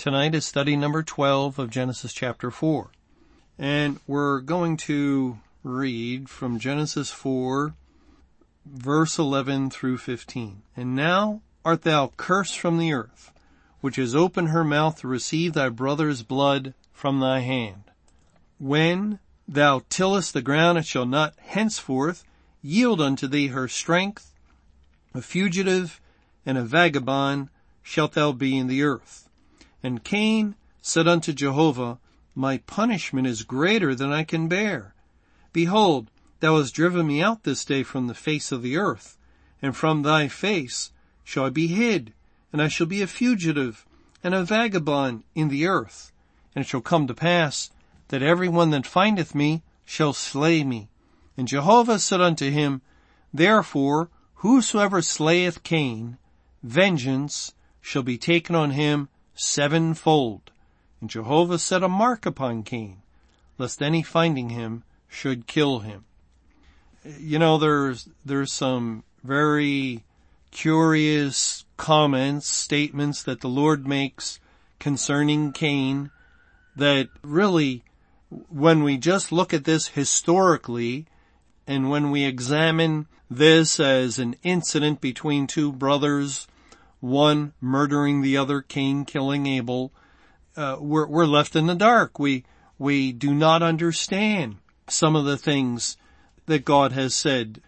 Tonight is study number 12 of Genesis chapter 4. And we're going to read from Genesis 4 verse 11 through 15. And now art thou cursed from the earth, which has opened her mouth to receive thy brother's blood from thy hand. When thou tillest the ground, it shall not henceforth yield unto thee her strength. A fugitive and a vagabond shalt thou be in the earth. And Cain said unto Jehovah, My punishment is greater than I can bear. Behold, thou hast driven me out this day from the face of the earth, and from thy face shall I be hid, and I shall be a fugitive and a vagabond in the earth. And it shall come to pass that every one that findeth me shall slay me. And Jehovah said unto him, Therefore, whosoever slayeth Cain, vengeance shall be taken on him sevenfold. And Jehovah set a mark upon Cain, lest any finding him should kill him. You know, there's, there's some very curious comments, statements that the Lord makes concerning Cain that really, when we just look at this historically, and when we examine this as an incident between two brothers one murdering the other, Cain killing Abel, uh, we're, we're left in the dark. We, we do not understand some of the things that God has said.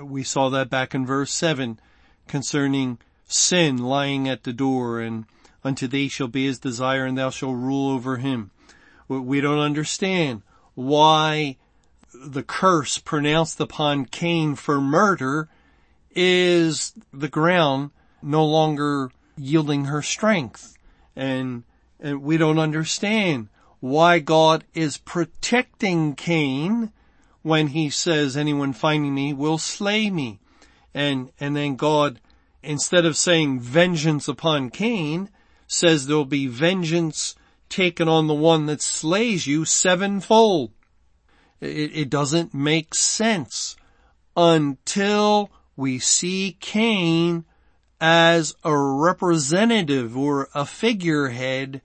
We saw that back in verse seven concerning sin lying at the door and unto thee shall be his desire and thou shalt rule over him. We don't understand why the curse pronounced upon Cain for murder is the ground no longer yielding her strength. And, and we don't understand why God is protecting Cain when he says anyone finding me will slay me. And, and then God, instead of saying vengeance upon Cain, says there'll be vengeance taken on the one that slays you sevenfold. It, it doesn't make sense until we see Cain as a representative or a figurehead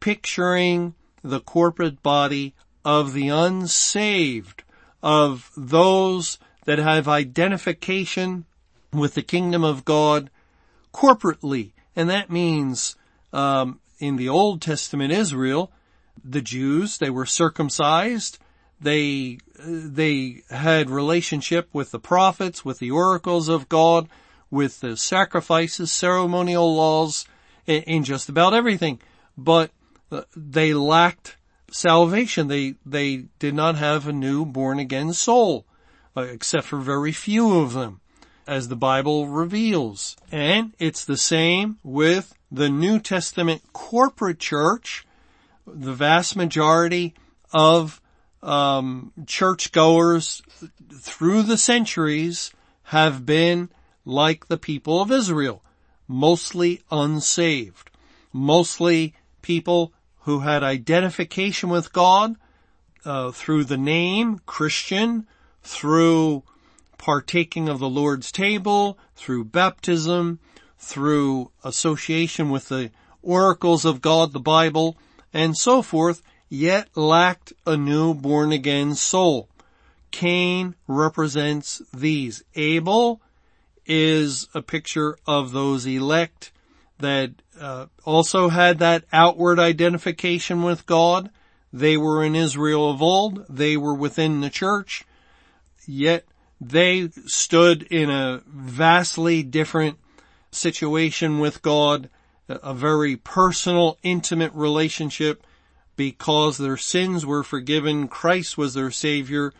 picturing the corporate body of the unsaved, of those that have identification with the kingdom of God corporately. And that means, um, in the Old Testament Israel, the Jews, they were circumcised, they, they had relationship with the prophets, with the oracles of God, with the sacrifices, ceremonial laws, in just about everything. But uh, they lacked salvation. They, they did not have a new born again soul, uh, except for very few of them, as the Bible reveals. And it's the same with the New Testament corporate church. The vast majority of um, churchgoers through the centuries have been like the people of Israel, mostly unsaved, mostly people who had identification with God uh, through the name Christian, through partaking of the Lord's table, through baptism, through association with the oracles of God, the Bible, and so forth, yet lacked a new born again soul. Cain represents these. Abel is a picture of those elect that uh, also had that outward identification with God. They were in Israel of old. They were within the church. Yet they stood in a vastly different situation with God, a very personal, intimate relationship because their sins were forgiven. Christ was their savior.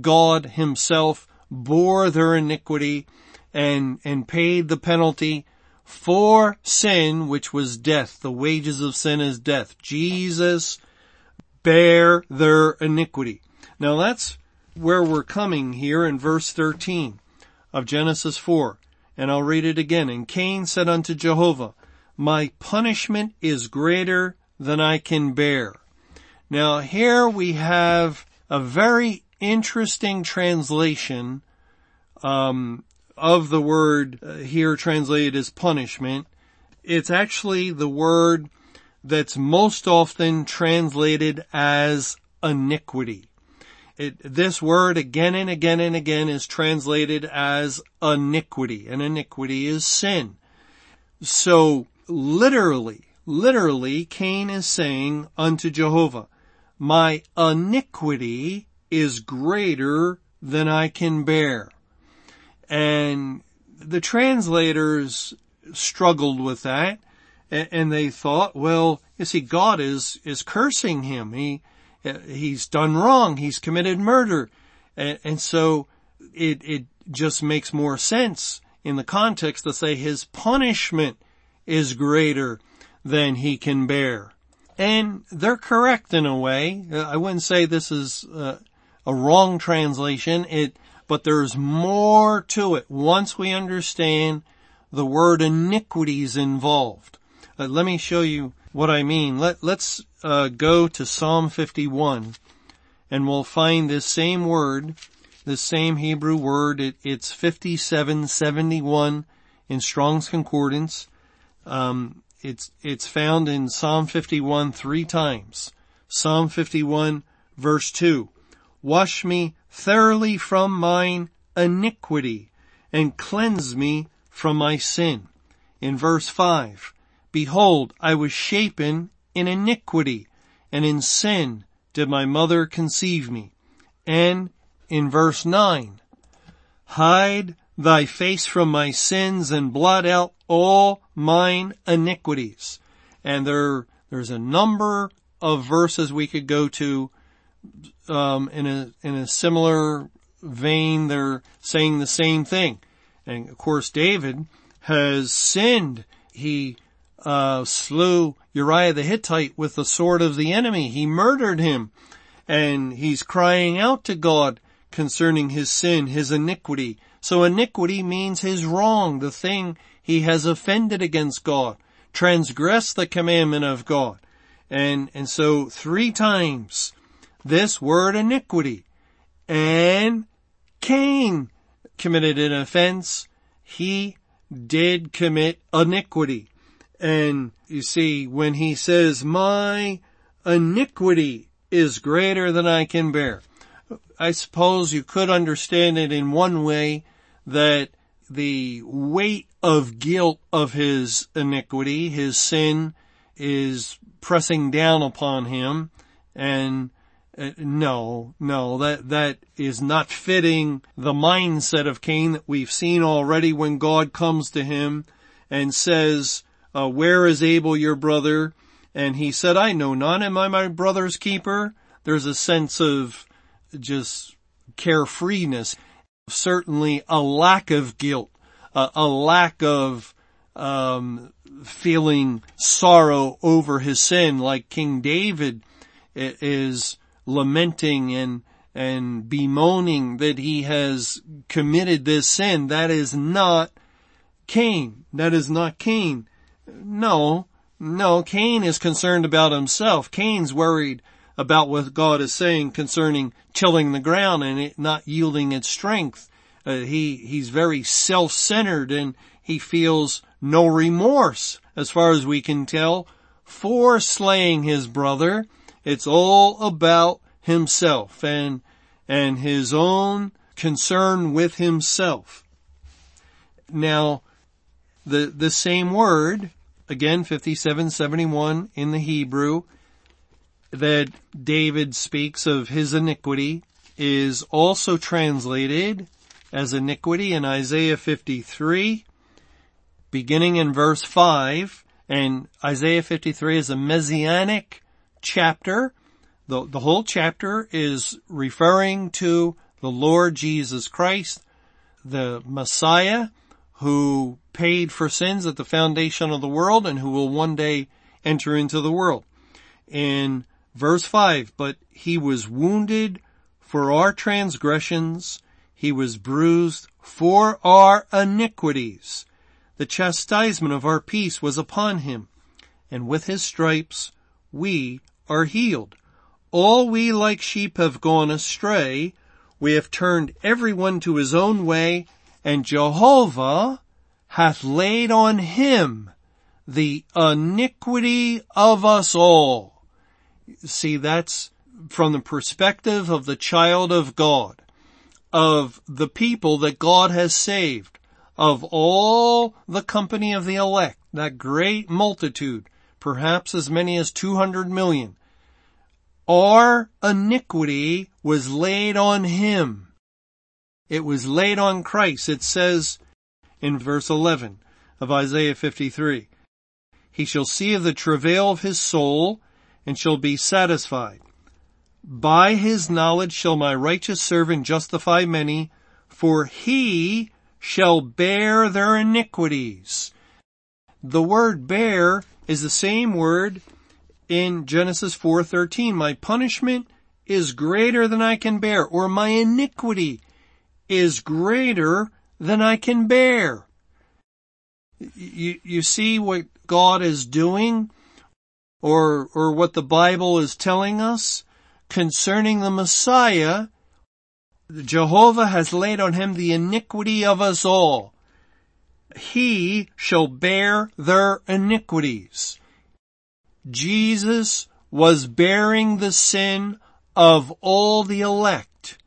God himself bore their iniquity and, and paid the penalty for sin, which was death. The wages of sin is death. Jesus bear their iniquity. Now that's where we're coming here in verse 13 of Genesis 4. And I'll read it again. And Cain said unto Jehovah, my punishment is greater than I can bear. Now here we have a very interesting translation um, of the word uh, here translated as punishment. It's actually the word that's most often translated as iniquity. It, this word again and again and again is translated as iniquity, and iniquity is sin. So literally, literally, Cain is saying unto Jehovah, my iniquity is greater than I can bear. And the translators struggled with that and they thought, well, you see, God is, is cursing him. He, he's done wrong. He's committed murder. And, and so it, it just makes more sense in the context to say his punishment is greater than he can bear. And they're correct in a way. I wouldn't say this is uh, a wrong translation. It, but there's more to it once we understand the word iniquities involved. Uh, let me show you what I mean. Let, let's uh, go to Psalm 51 and we'll find this same word, this same Hebrew word. It, it's 5771 in Strong's Concordance. Um, it's, it's found in Psalm 51 three times. Psalm 51 verse 2. Wash me thoroughly from mine iniquity and cleanse me from my sin. In verse 5, Behold, I was shapen in iniquity and in sin did my mother conceive me. And in verse 9, Hide thy face from my sins and blot out all mine iniquities. And there, there's a number of verses we could go to, um, in a, in a similar vein. They're saying the same thing. And of course, David has sinned. He, uh, slew Uriah the Hittite with the sword of the enemy. He murdered him. And he's crying out to God concerning his sin, his iniquity. So iniquity means his wrong, the thing he has offended against God, transgressed the commandment of God. And, and so three times this word iniquity and Cain committed an offense. He did commit iniquity. And you see, when he says, my iniquity is greater than I can bear. I suppose you could understand it in one way that the weight of guilt of his iniquity, his sin is pressing down upon him and uh, no, no, that, that is not fitting the mindset of Cain that we've seen already when God comes to him and says, uh, where is Abel your brother? And he said, I know none. Am I my brother's keeper? There's a sense of just carefreeness certainly a lack of guilt, a, a lack of um, feeling sorrow over his sin, like King David is lamenting and and bemoaning that he has committed this sin. That is not Cain. That is not Cain. No, no, Cain is concerned about himself. Cain's worried about what God is saying concerning tilling the ground and it not yielding its strength. Uh, he, he's very self-centered and he feels no remorse, as far as we can tell, for slaying his brother. It's all about himself and, and his own concern with himself. Now, the, the same word, again, 5771 in the Hebrew, that David speaks of his iniquity is also translated as iniquity in Isaiah 53, beginning in verse 5, and Isaiah 53 is a messianic chapter. The, the whole chapter is referring to the Lord Jesus Christ, the Messiah, who paid for sins at the foundation of the world and who will one day enter into the world. In verse 5, but he was wounded for our transgressions, he was bruised for our iniquities. The chastisement of our peace was upon him, and with his stripes we are healed. All we like sheep have gone astray. We have turned everyone to his own way, and Jehovah hath laid on him the iniquity of us all. See, that's from the perspective of the child of God, of the people that God has saved, of all the company of the elect, that great multitude, perhaps as many as 200 million. Our iniquity was laid on him. It was laid on Christ. It says in verse 11 of Isaiah 53, He shall see of the travail of his soul and shall be satisfied. By his knowledge shall my righteous servant justify many, for he shall bear their iniquities. The word bear is the same word in Genesis 4:13. My punishment is greater than I can bear, or my iniquity is greater than I can bear. You, you see what God is doing or, or what the Bible is telling us concerning the Messiah. Jehovah has laid on him the iniquity of us all. He shall bear their iniquities. Jesus was bearing the sin of all the elect.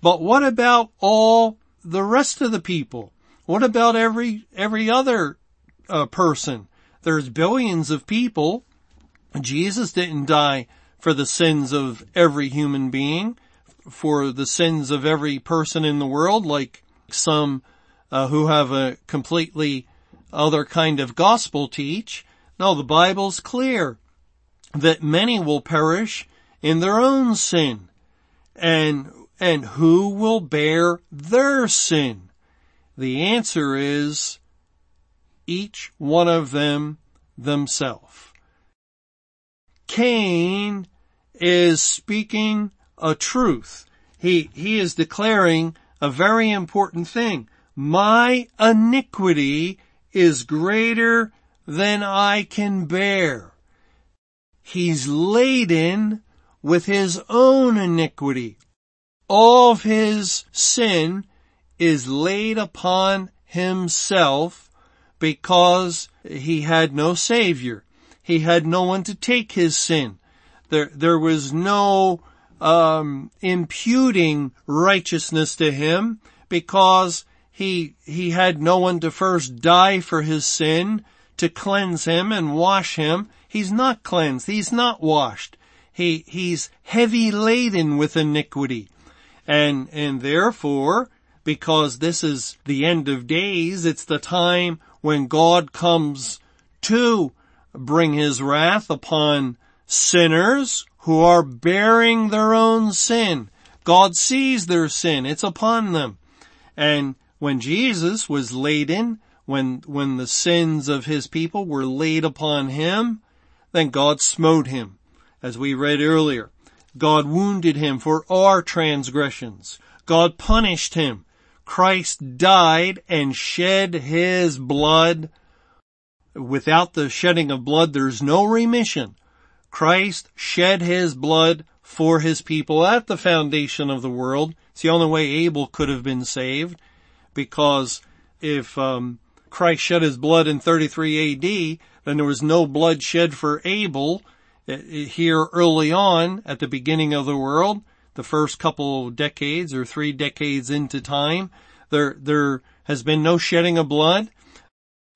But what about all the rest of the people? What about every, every other uh, person? There's billions of people. Jesus didn't die for the sins of every human being, for the sins of every person in the world, like some uh, who have a completely other kind of gospel teach. No, the Bible's clear that many will perish in their own sin. And, and who will bear their sin? The answer is each one of them themselves. Cain is speaking a truth. He, he is declaring a very important thing. My iniquity is greater than I can bear. He's laden with his own iniquity. All of his sin is laid upon himself because he had no savior. He had no one to take his sin. There, there was no, um, imputing righteousness to him because he, he had no one to first die for his sin to cleanse him and wash him. He's not cleansed. He's not washed. He, he's heavy laden with iniquity. And, and therefore, because this is the end of days, it's the time when God comes to bring his wrath upon sinners who are bearing their own sin. God sees their sin. It's upon them. And when Jesus was laden when, when the sins of his people were laid upon him, then God smote him. As we read earlier, God wounded him for our transgressions. God punished him. Christ died and shed his blood. Without the shedding of blood, there's no remission. Christ shed his blood for his people at the foundation of the world. It's the only way Abel could have been saved because if um, Christ shed his blood in 33 AD, then there was no blood shed for Abel uh, here early on at the beginning of the world, the first couple decades or three decades into time. There, there has been no shedding of blood.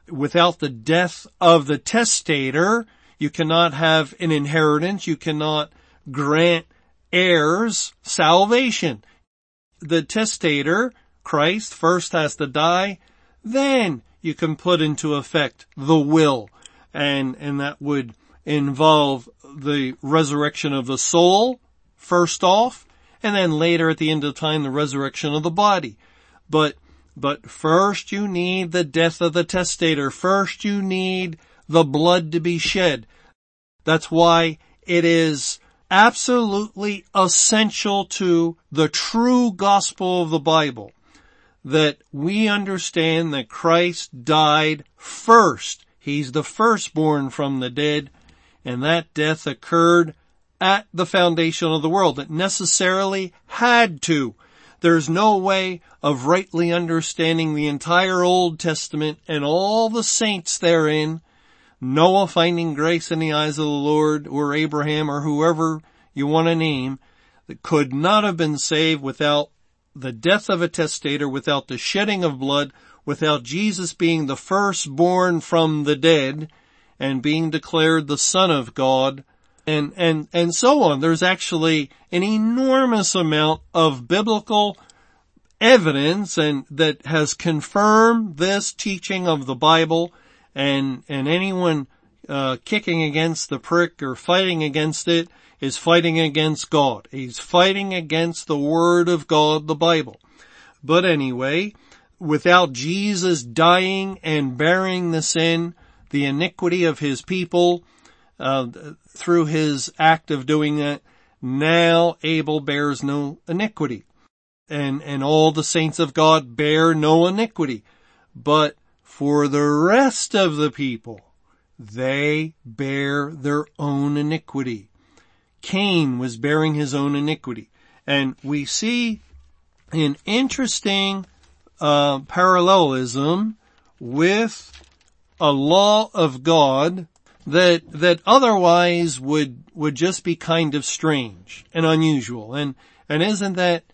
Without the death of the testator, you cannot have an inheritance. You cannot grant heirs salvation. The testator, Christ, first has to die. Then you can put into effect the will and, and that would involve the resurrection of the soul first off and then later at the end of time the resurrection of the body. But But first you need the death of the testator. First you need the blood to be shed. That's why it is absolutely essential to the true gospel of the Bible that we understand that Christ died first. He's the firstborn from the dead and that death occurred at the foundation of the world. It necessarily had to. There's no way of rightly understanding the entire Old Testament and all the saints therein, Noah finding grace in the eyes of the Lord, or Abraham, or whoever you want to name, that could not have been saved without the death of a testator, without the shedding of blood, without Jesus being the firstborn from the dead, and being declared the Son of God, and, and, and so on. There's actually an enormous amount of biblical evidence and that has confirmed this teaching of the Bible and, and anyone, uh, kicking against the prick or fighting against it is fighting against God. He's fighting against the Word of God, the Bible. But anyway, without Jesus dying and bearing the sin, the iniquity of his people, uh, through his act of doing that, now Abel bears no iniquity. And, and all the saints of God bear no iniquity. But for the rest of the people, they bear their own iniquity. Cain was bearing his own iniquity. And we see an interesting uh, parallelism with a law of God that, that otherwise would, would just be kind of strange and unusual. And, and isn't that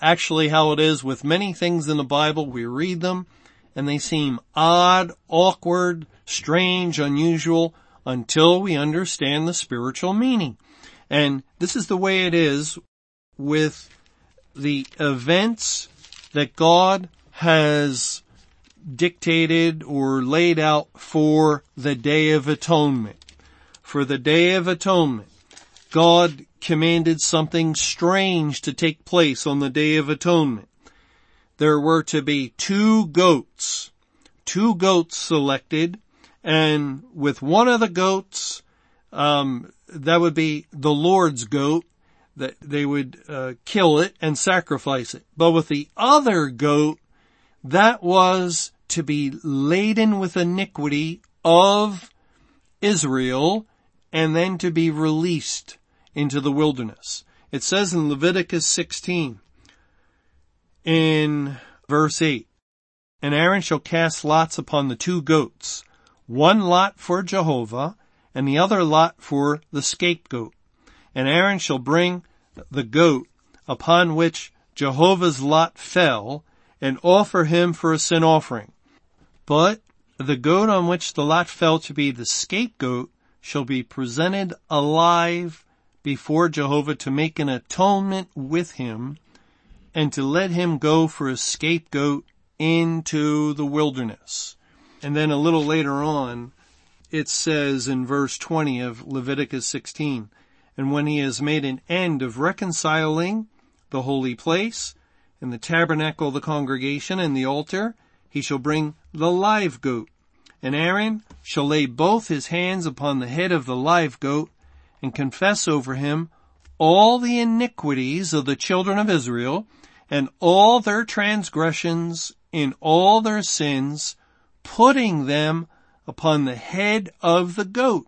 actually how it is with many things in the Bible? We read them and they seem odd, awkward, strange, unusual until we understand the spiritual meaning. And this is the way it is with the events that God has dictated or laid out for the Day of Atonement. For the Day of Atonement, God commanded something strange to take place on the Day of Atonement. There were to be two goats, two goats selected, and with one of the goats, um, that would be the Lord's goat, that they would uh, kill it and sacrifice it. But with the other goat, that was to be laden with iniquity of Israel and then to be released into the wilderness. It says in Leviticus 16 in verse 8, and Aaron shall cast lots upon the two goats, one lot for Jehovah and the other lot for the scapegoat. And Aaron shall bring the goat upon which Jehovah's lot fell and offer him for a sin offering. But the goat on which the lot fell to be the scapegoat shall be presented alive before Jehovah to make an atonement with him and to let him go for a scapegoat into the wilderness. And then a little later on, it says in verse 20 of Leviticus 16, and when he has made an end of reconciling the holy place and the tabernacle of the congregation and the altar, he shall bring the live goat. And Aaron shall lay both his hands upon the head of the live goat and confess over him all the iniquities of the children of Israel and all their transgressions in all their sins, putting them upon the head of the goat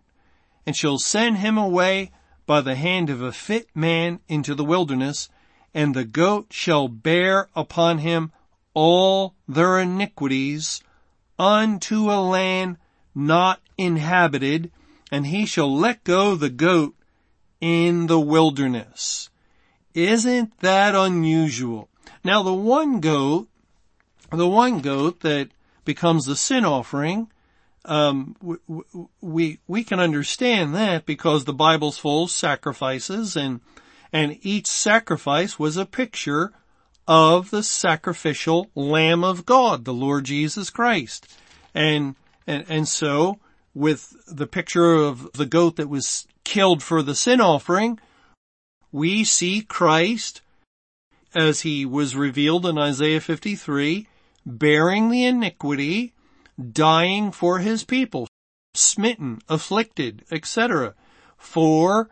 and shall send him away by the hand of a fit man into the wilderness and the goat shall bear upon him all their iniquities unto a land not inhabited, and he shall let go the goat in the wilderness. Isn't that unusual? Now the one goat, the one goat that becomes the sin offering, um, we, we, can understand that because the Bible's full of sacrifices and, and each sacrifice was a picture of the sacrificial Lamb of God, the Lord Jesus Christ. And, and, and so with the picture of the goat that was killed for the sin offering, we see Christ as he was revealed in Isaiah 53 bearing the iniquity, dying for his people, smitten, afflicted, etc., for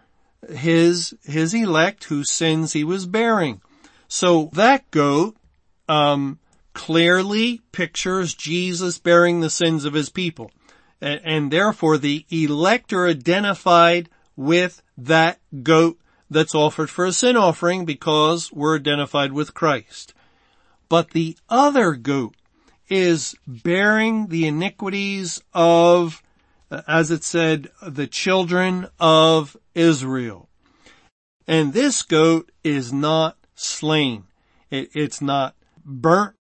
his, his elect whose sins he was bearing. So that goat, um, clearly pictures Jesus bearing the sins of his people. And, and therefore the elect are identified with that goat that's offered for a sin offering because we're identified with Christ. But the other goat is bearing the iniquities of, as it said, the children of Israel. And this goat is not slain. It, it's not burnt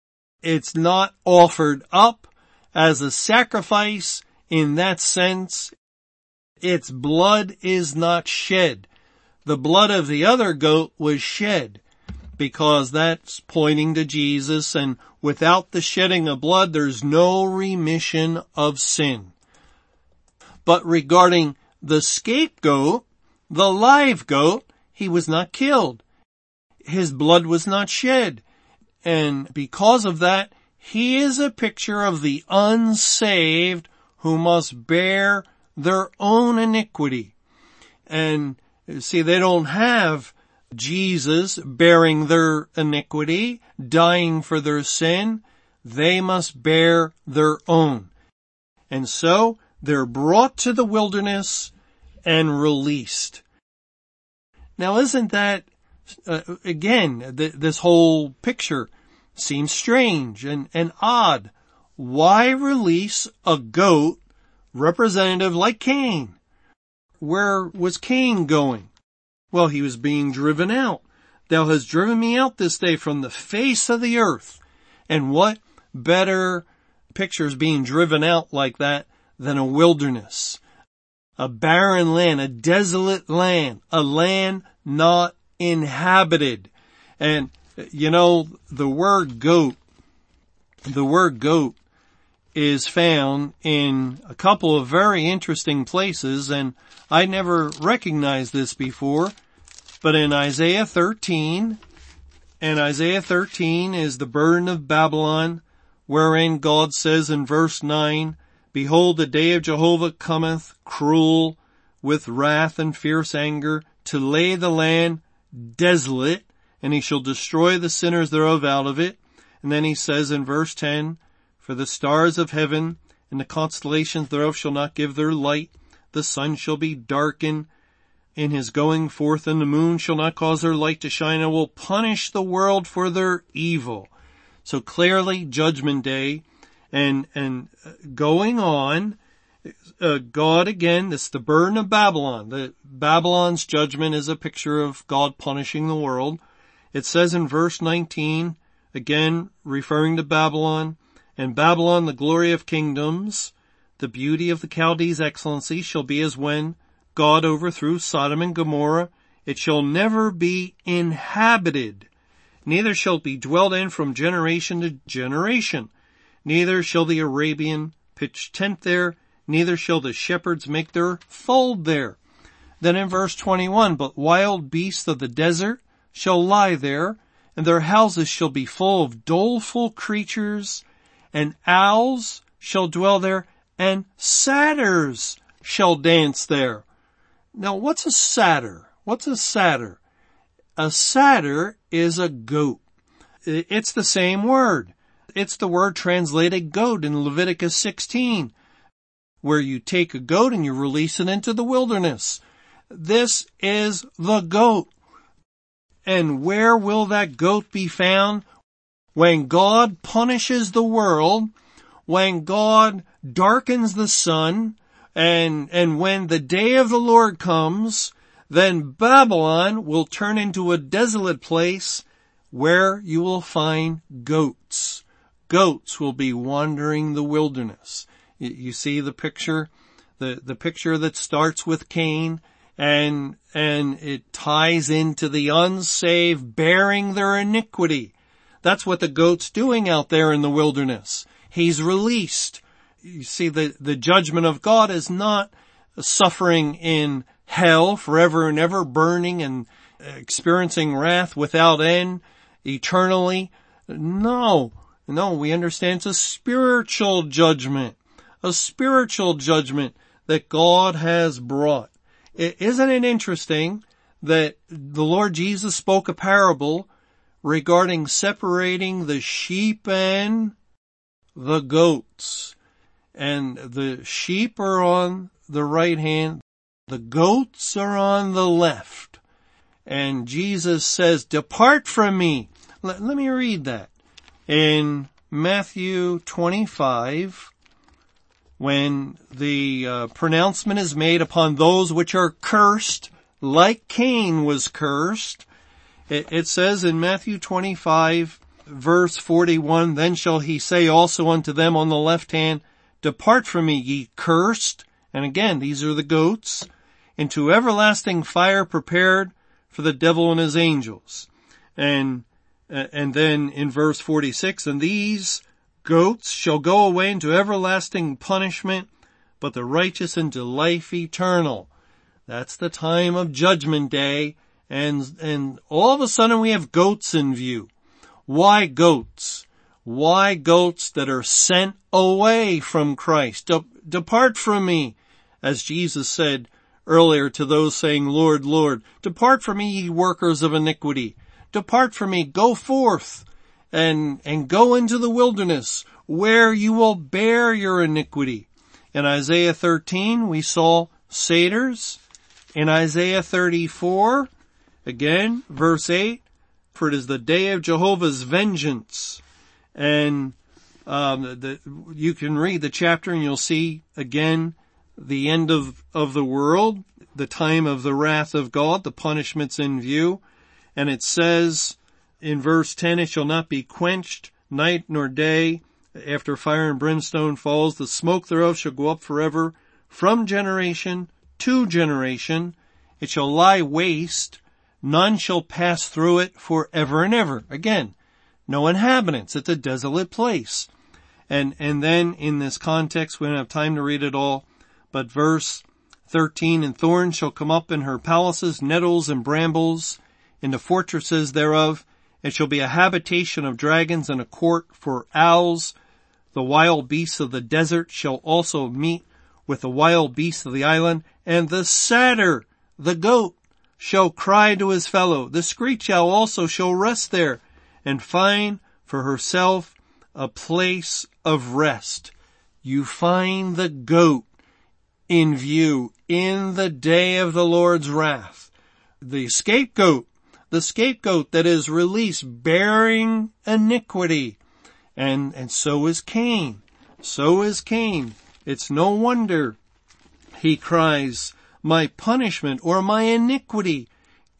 it's not offered up as a sacrifice in that sense. Its blood is not shed. The blood of the other goat was shed because that's pointing to Jesus and without the shedding of blood, there's no remission of sin. But regarding the scapegoat, the live goat, he was not killed. His blood was not shed. And because of that, he is a picture of the unsaved who must bear their own iniquity. And see, they don't have Jesus bearing their iniquity, dying for their sin. They must bear their own. And so they're brought to the wilderness and released. Now isn't that uh, again, th- this whole picture seems strange and, and odd. Why release a goat representative like Cain? Where was Cain going? Well, he was being driven out. Thou hast driven me out this day from the face of the earth. And what better pictures being driven out like that than a wilderness? A barren land, a desolate land, a land not inhabited. And, you know, the word goat, the word goat is found in a couple of very interesting places and I never recognized this before, but in Isaiah 13, and Isaiah 13 is the burden of Babylon, wherein God says in verse 9, Behold, the day of Jehovah cometh, cruel, with wrath and fierce anger, to lay the land desolate, and he shall destroy the sinners thereof out of it. And then he says in verse 10, For the stars of heaven and the constellations thereof shall not give their light. The sun shall be darkened in his going forth and the moon shall not cause their light to shine and will punish the world for their evil. So clearly judgment day and, and uh, going on, uh, God again, this the burden of Babylon. The Babylon's judgment is a picture of God punishing the world. It says in verse 19, again referring to Babylon, and Babylon, the glory of kingdoms, the beauty of the Chaldees' excellency shall be as when God overthrew Sodom and Gomorrah. It shall never be inhabited, neither shall it be dwelt in from generation to generation. Neither shall the Arabian pitch tent there, neither shall the shepherds make their fold there. Then in verse 21, but wild beasts of the desert shall lie there, and their houses shall be full of doleful creatures, and owls shall dwell there, and satyrs shall dance there. Now what's a satyr? What's a satyr? A satyr is a goat. It's the same word. It's the word translated goat in Leviticus 16 where you take a goat and you release it into the wilderness. This is the goat. And where will that goat be found? When God punishes the world, when God darkens the sun, and, and when the day of the Lord comes, then Babylon will turn into a desolate place where you will find goats. Goats will be wandering the wilderness. You see the picture, the, the picture that starts with Cain and, and it ties into the unsaved bearing their iniquity. That's what the goat's doing out there in the wilderness. He's released. You see, the, the judgment of God is not suffering in hell forever and ever burning and experiencing wrath without end eternally. No, No, we understand it's a spiritual judgment. A spiritual judgment that God has brought. Isn't it interesting that the Lord Jesus spoke a parable regarding separating the sheep and the goats. And the sheep are on the right hand, the goats are on the left. And Jesus says, depart from me. Let, let me read that. In Matthew 25, when the uh, pronouncement is made upon those which are cursed, like Cain was cursed, it, it says in Matthew 25 verse 41, then shall he say also unto them on the left hand, depart from me, ye cursed. And again, these are the goats into everlasting fire prepared for the devil and his angels. And, uh, and then in verse 46, and these goats shall go away into everlasting punishment, but the righteous into life eternal. That's the time of judgment day. And, and all of a sudden we have goats in view. Why goats? Why goats that are sent away from Christ? De- depart from me, as Jesus said earlier to those saying, Lord, Lord, depart from me, ye workers of iniquity. Depart from me, go forth and, and go into the wilderness where you will bear your iniquity. In Isaiah 13, we saw satyrs. In Isaiah 34, again, verse 8, for it is the day of Jehovah's vengeance. And um, the, you can read the chapter and you'll see again the end of, of the world, the time of the wrath of God, the punishments in view. And it says in verse 10, it shall not be quenched night nor day after fire and brimstone falls. The smoke thereof shall go up forever from generation to generation. It shall lie waste None shall pass through it for ever and ever. Again, no inhabitants. It's a desolate place. And, and then in this context, we don't have time to read it all, but verse 13, and thorns shall come up in her palaces, nettles and brambles in the fortresses thereof. It shall be a habitation of dragons and a court for owls. The wild beasts of the desert shall also meet with the wild beasts of the island and the satyr, the goat, shall cry to his fellow. The screech owl also shall rest there and find for herself a place of rest. You find the goat in view in the day of the Lord's wrath. The scapegoat, the scapegoat that is released bearing iniquity. And, and so is Cain. So is Cain. It's no wonder he cries, my punishment or my iniquity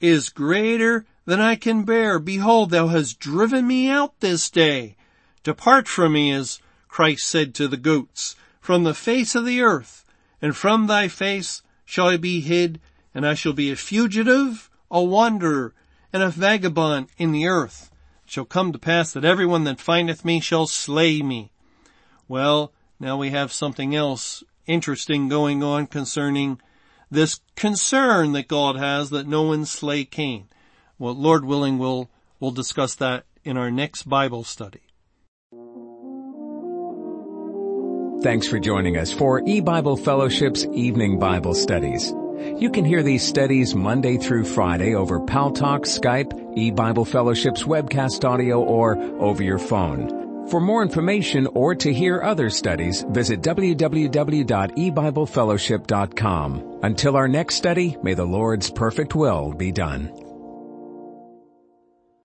is greater than I can bear. Behold, thou hast driven me out this day. Depart from me, as Christ said to the goats, from the face of the earth, and from thy face shall I be hid, and I shall be a fugitive, a wanderer, and a vagabond in the earth. It shall come to pass that everyone that findeth me shall slay me. Well, now we have something else interesting going on concerning this concern that God has that no one slay Cain. Well, Lord willing, we'll, we'll discuss that in our next Bible study. Thanks for joining us for E-Bible Fellowship's Evening Bible Studies. You can hear these studies Monday through Friday over Paltalk, Skype, E-Bible Fellowship's webcast audio, or over your phone. For more information or to hear other studies, visit www.ebiblefellowship.com. Until our next study, may the Lord's perfect will be done.